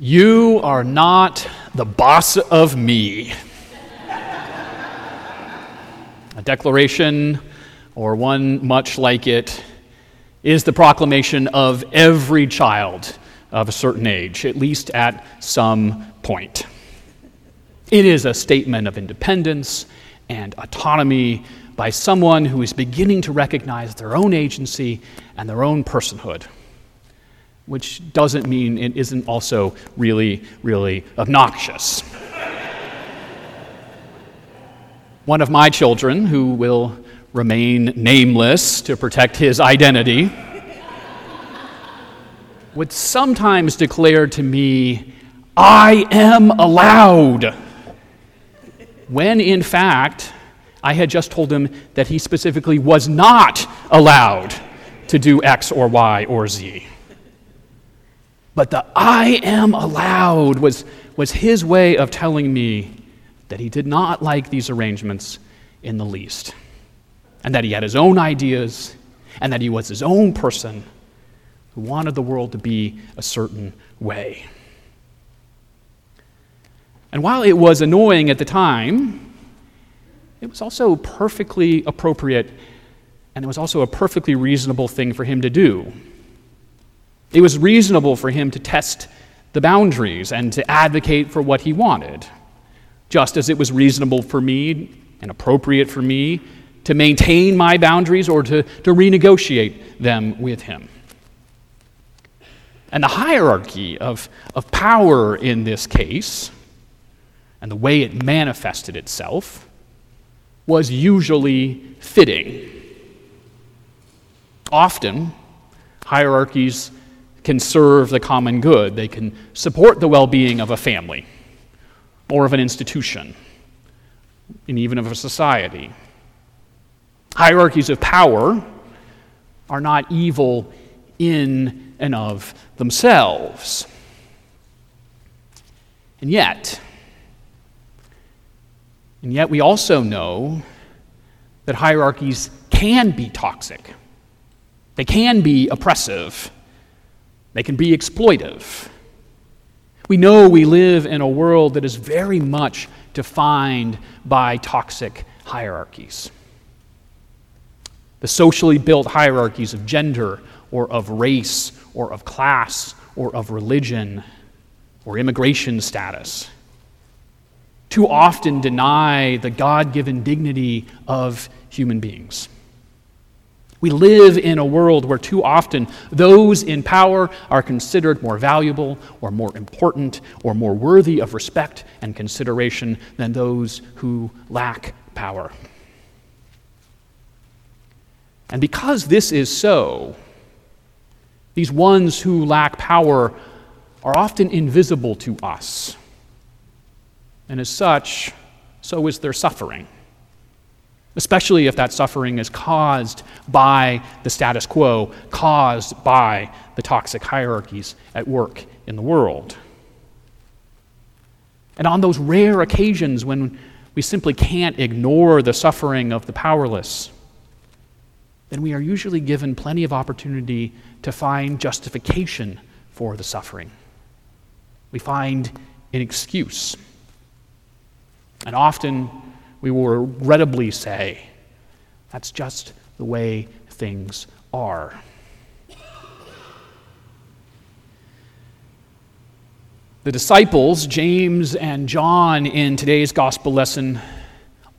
You are not the boss of me. a declaration, or one much like it, is the proclamation of every child of a certain age, at least at some point. It is a statement of independence and autonomy by someone who is beginning to recognize their own agency and their own personhood which doesn't mean it isn't also really, really obnoxious. One of my children, who will remain nameless to protect his identity, would sometimes declare to me, I am allowed, when in fact, I had just told him that he specifically was not allowed to do X or Y or Z. But the I am allowed was, was his way of telling me that he did not like these arrangements in the least, and that he had his own ideas, and that he was his own person who wanted the world to be a certain way. And while it was annoying at the time, it was also perfectly appropriate and it was also a perfectly reasonable thing for him to do. It was reasonable for him to test the boundaries and to advocate for what he wanted, just as it was reasonable for me and appropriate for me to maintain my boundaries or to, to renegotiate them with him. And the hierarchy of, of power in this case, and the way it manifested itself, was usually fitting. Often, hierarchies can serve the common good, they can support the well being of a family or of an institution and even of a society. Hierarchies of power are not evil in and of themselves. And yet, and yet we also know that hierarchies can be toxic. They can be oppressive. They can be exploitive. We know we live in a world that is very much defined by toxic hierarchies. The socially built hierarchies of gender or of race or of class or of religion or immigration status too often deny the God given dignity of human beings. We live in a world where too often those in power are considered more valuable or more important or more worthy of respect and consideration than those who lack power. And because this is so, these ones who lack power are often invisible to us. And as such, so is their suffering especially if that suffering is caused by the status quo, caused by the toxic hierarchies at work in the world. And on those rare occasions when we simply can't ignore the suffering of the powerless, then we are usually given plenty of opportunity to find justification for the suffering. We find an excuse. And often we will regrettably say, that's just the way things are. The disciples, James and John, in today's gospel lesson,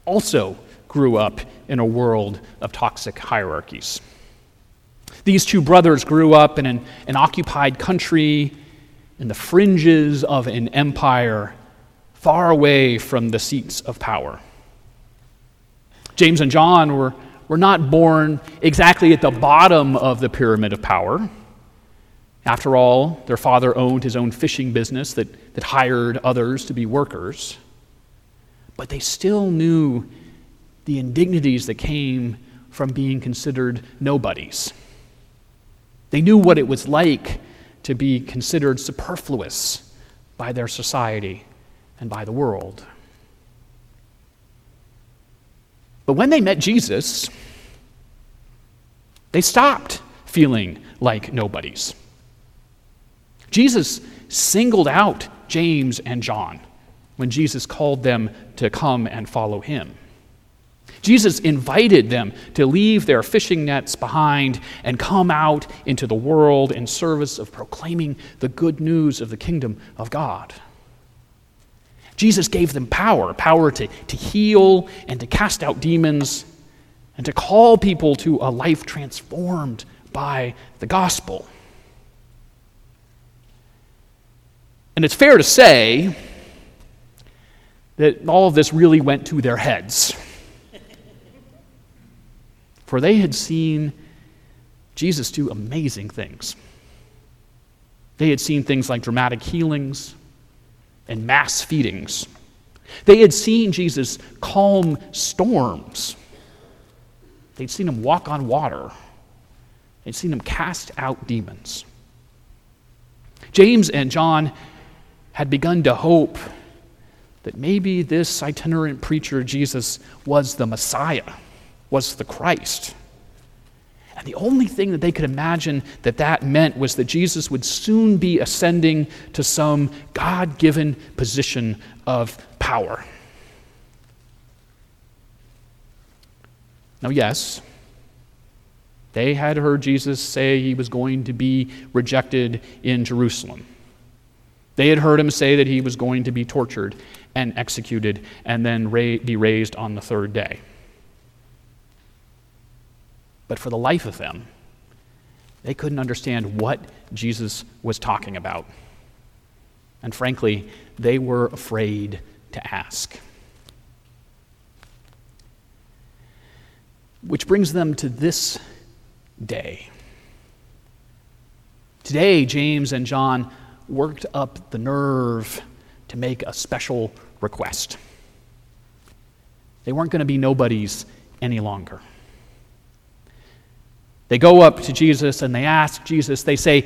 also grew up in a world of toxic hierarchies. These two brothers grew up in an, an occupied country in the fringes of an empire far away from the seats of power. James and John were, were not born exactly at the bottom of the pyramid of power. After all, their father owned his own fishing business that, that hired others to be workers. But they still knew the indignities that came from being considered nobodies. They knew what it was like to be considered superfluous by their society and by the world. But when they met Jesus, they stopped feeling like nobodies. Jesus singled out James and John when Jesus called them to come and follow him. Jesus invited them to leave their fishing nets behind and come out into the world in service of proclaiming the good news of the kingdom of God. Jesus gave them power power to, to heal and to cast out demons and to call people to a life transformed by the gospel. And it's fair to say that all of this really went to their heads. For they had seen Jesus do amazing things. They had seen things like dramatic healings and mass feedings. They had seen Jesus calm storms. They'd seen him walk on water. They'd seen him cast out demons. James and John had begun to hope that maybe this itinerant preacher, Jesus, was the Messiah, was the Christ. And the only thing that they could imagine that that meant was that Jesus would soon be ascending to some God given position of power. Now, yes, they had heard Jesus say he was going to be rejected in Jerusalem. They had heard him say that he was going to be tortured and executed and then be raised on the third day. But for the life of them, they couldn't understand what Jesus was talking about. And frankly, they were afraid to ask. Which brings them to this day. Today, James and John worked up the nerve to make a special request. They weren't going to be nobodies any longer. They go up to Jesus and they ask Jesus, they say,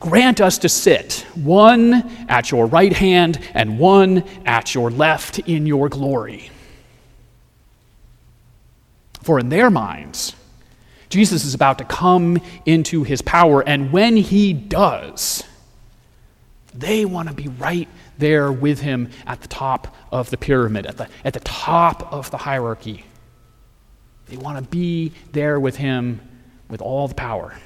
Grant us to sit, one at your right hand and one at your left in your glory. For in their minds, Jesus is about to come into his power, and when he does, they want to be right there with him at the top of the pyramid, at the, at the top of the hierarchy. They want to be there with him with all the power.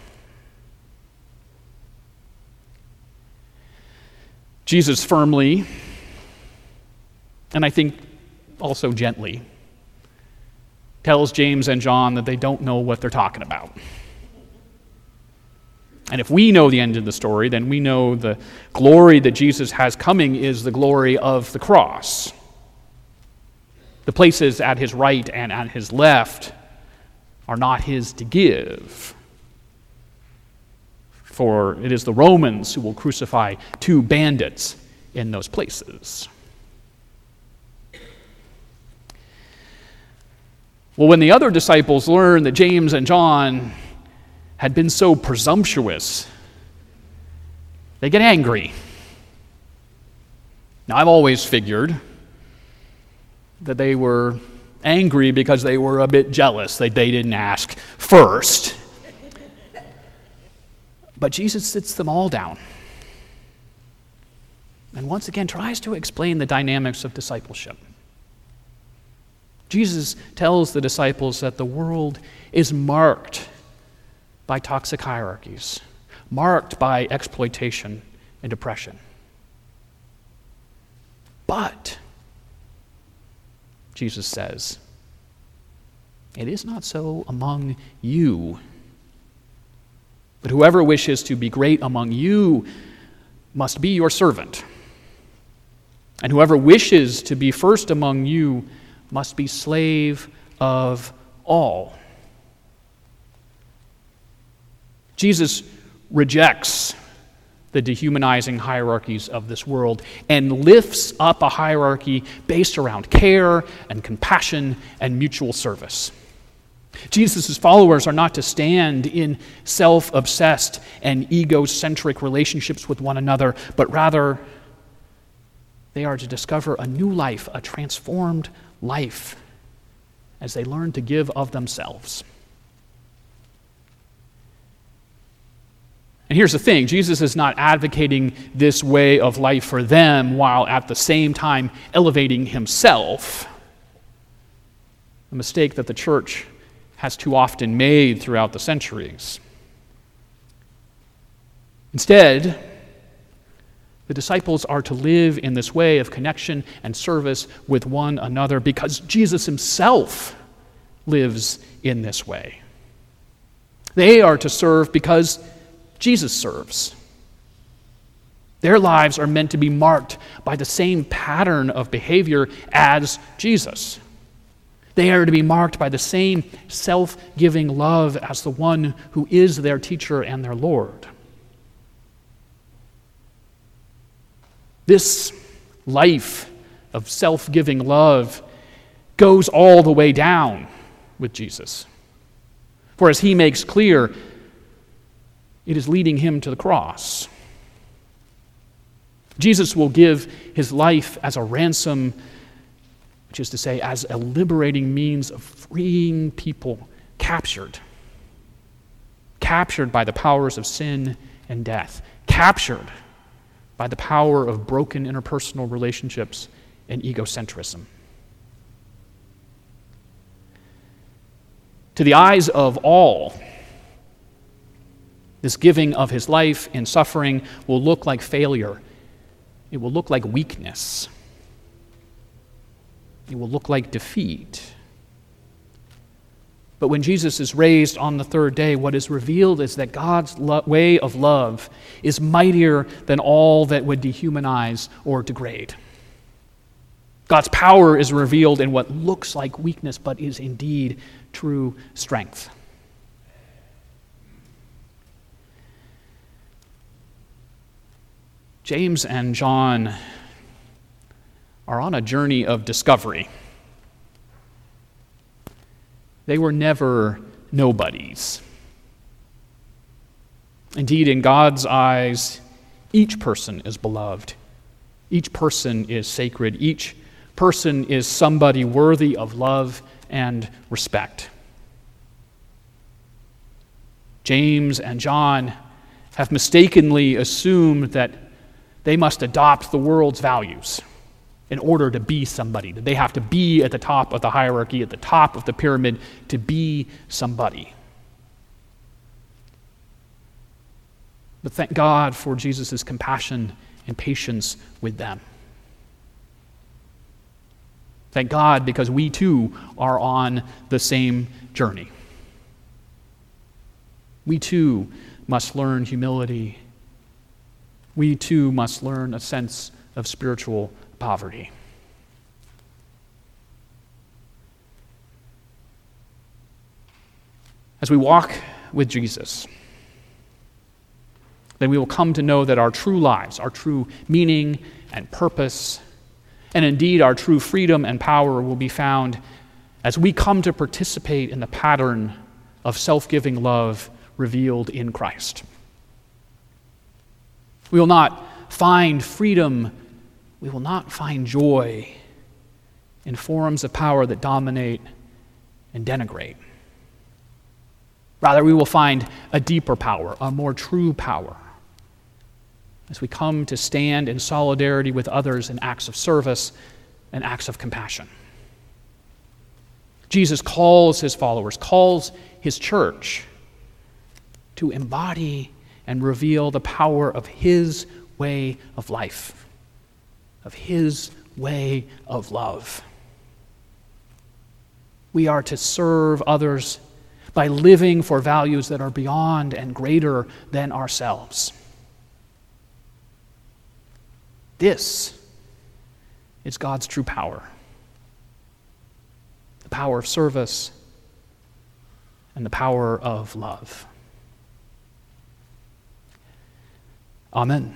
Jesus firmly, and I think also gently, tells James and John that they don't know what they're talking about. And if we know the end of the story, then we know the glory that Jesus has coming is the glory of the cross. The places at his right and at his left are not his to give. For it is the Romans who will crucify two bandits in those places. Well, when the other disciples learned that James and John had been so presumptuous, they get angry. Now, I've always figured that they were angry because they were a bit jealous that they didn't ask first. But Jesus sits them all down and once again tries to explain the dynamics of discipleship. Jesus tells the disciples that the world is marked by toxic hierarchies, marked by exploitation and oppression. But, Jesus says, it is not so among you. But whoever wishes to be great among you must be your servant. And whoever wishes to be first among you must be slave of all. Jesus rejects the dehumanizing hierarchies of this world and lifts up a hierarchy based around care and compassion and mutual service. Jesus' followers are not to stand in self obsessed and egocentric relationships with one another, but rather they are to discover a new life, a transformed life, as they learn to give of themselves. And here's the thing Jesus is not advocating this way of life for them while at the same time elevating himself. A mistake that the church has too often made throughout the centuries. Instead, the disciples are to live in this way of connection and service with one another because Jesus himself lives in this way. They are to serve because Jesus serves. Their lives are meant to be marked by the same pattern of behavior as Jesus. They are to be marked by the same self giving love as the one who is their teacher and their Lord. This life of self giving love goes all the way down with Jesus. For as he makes clear, it is leading him to the cross. Jesus will give his life as a ransom, which is to say, as a liberating means of freeing people captured. Captured by the powers of sin and death. Captured by the power of broken interpersonal relationships and egocentrism. To the eyes of all, this giving of his life in suffering will look like failure. It will look like weakness. It will look like defeat. But when Jesus is raised on the third day, what is revealed is that God's lo- way of love is mightier than all that would dehumanize or degrade. God's power is revealed in what looks like weakness, but is indeed true strength. James and John are on a journey of discovery. They were never nobodies. Indeed, in God's eyes, each person is beloved. Each person is sacred. Each person is somebody worthy of love and respect. James and John have mistakenly assumed that they must adopt the world's values in order to be somebody, they have to be at the top of the hierarchy, at the top of the pyramid to be somebody. But thank God for Jesus' compassion and patience with them. Thank God because we too are on the same journey. We too must learn humility. We too must learn a sense of spiritual poverty. As we walk with Jesus, then we will come to know that our true lives, our true meaning and purpose, and indeed our true freedom and power will be found as we come to participate in the pattern of self giving love revealed in Christ. We will not find freedom we will not find joy in forms of power that dominate and denigrate. Rather, we will find a deeper power, a more true power, as we come to stand in solidarity with others in acts of service and acts of compassion. Jesus calls his followers, calls his church to embody and reveal the power of his way of life of His way of love. We are to serve others by living for values that are beyond and greater than ourselves. This is God's true power the power of service and the power of love. Amen.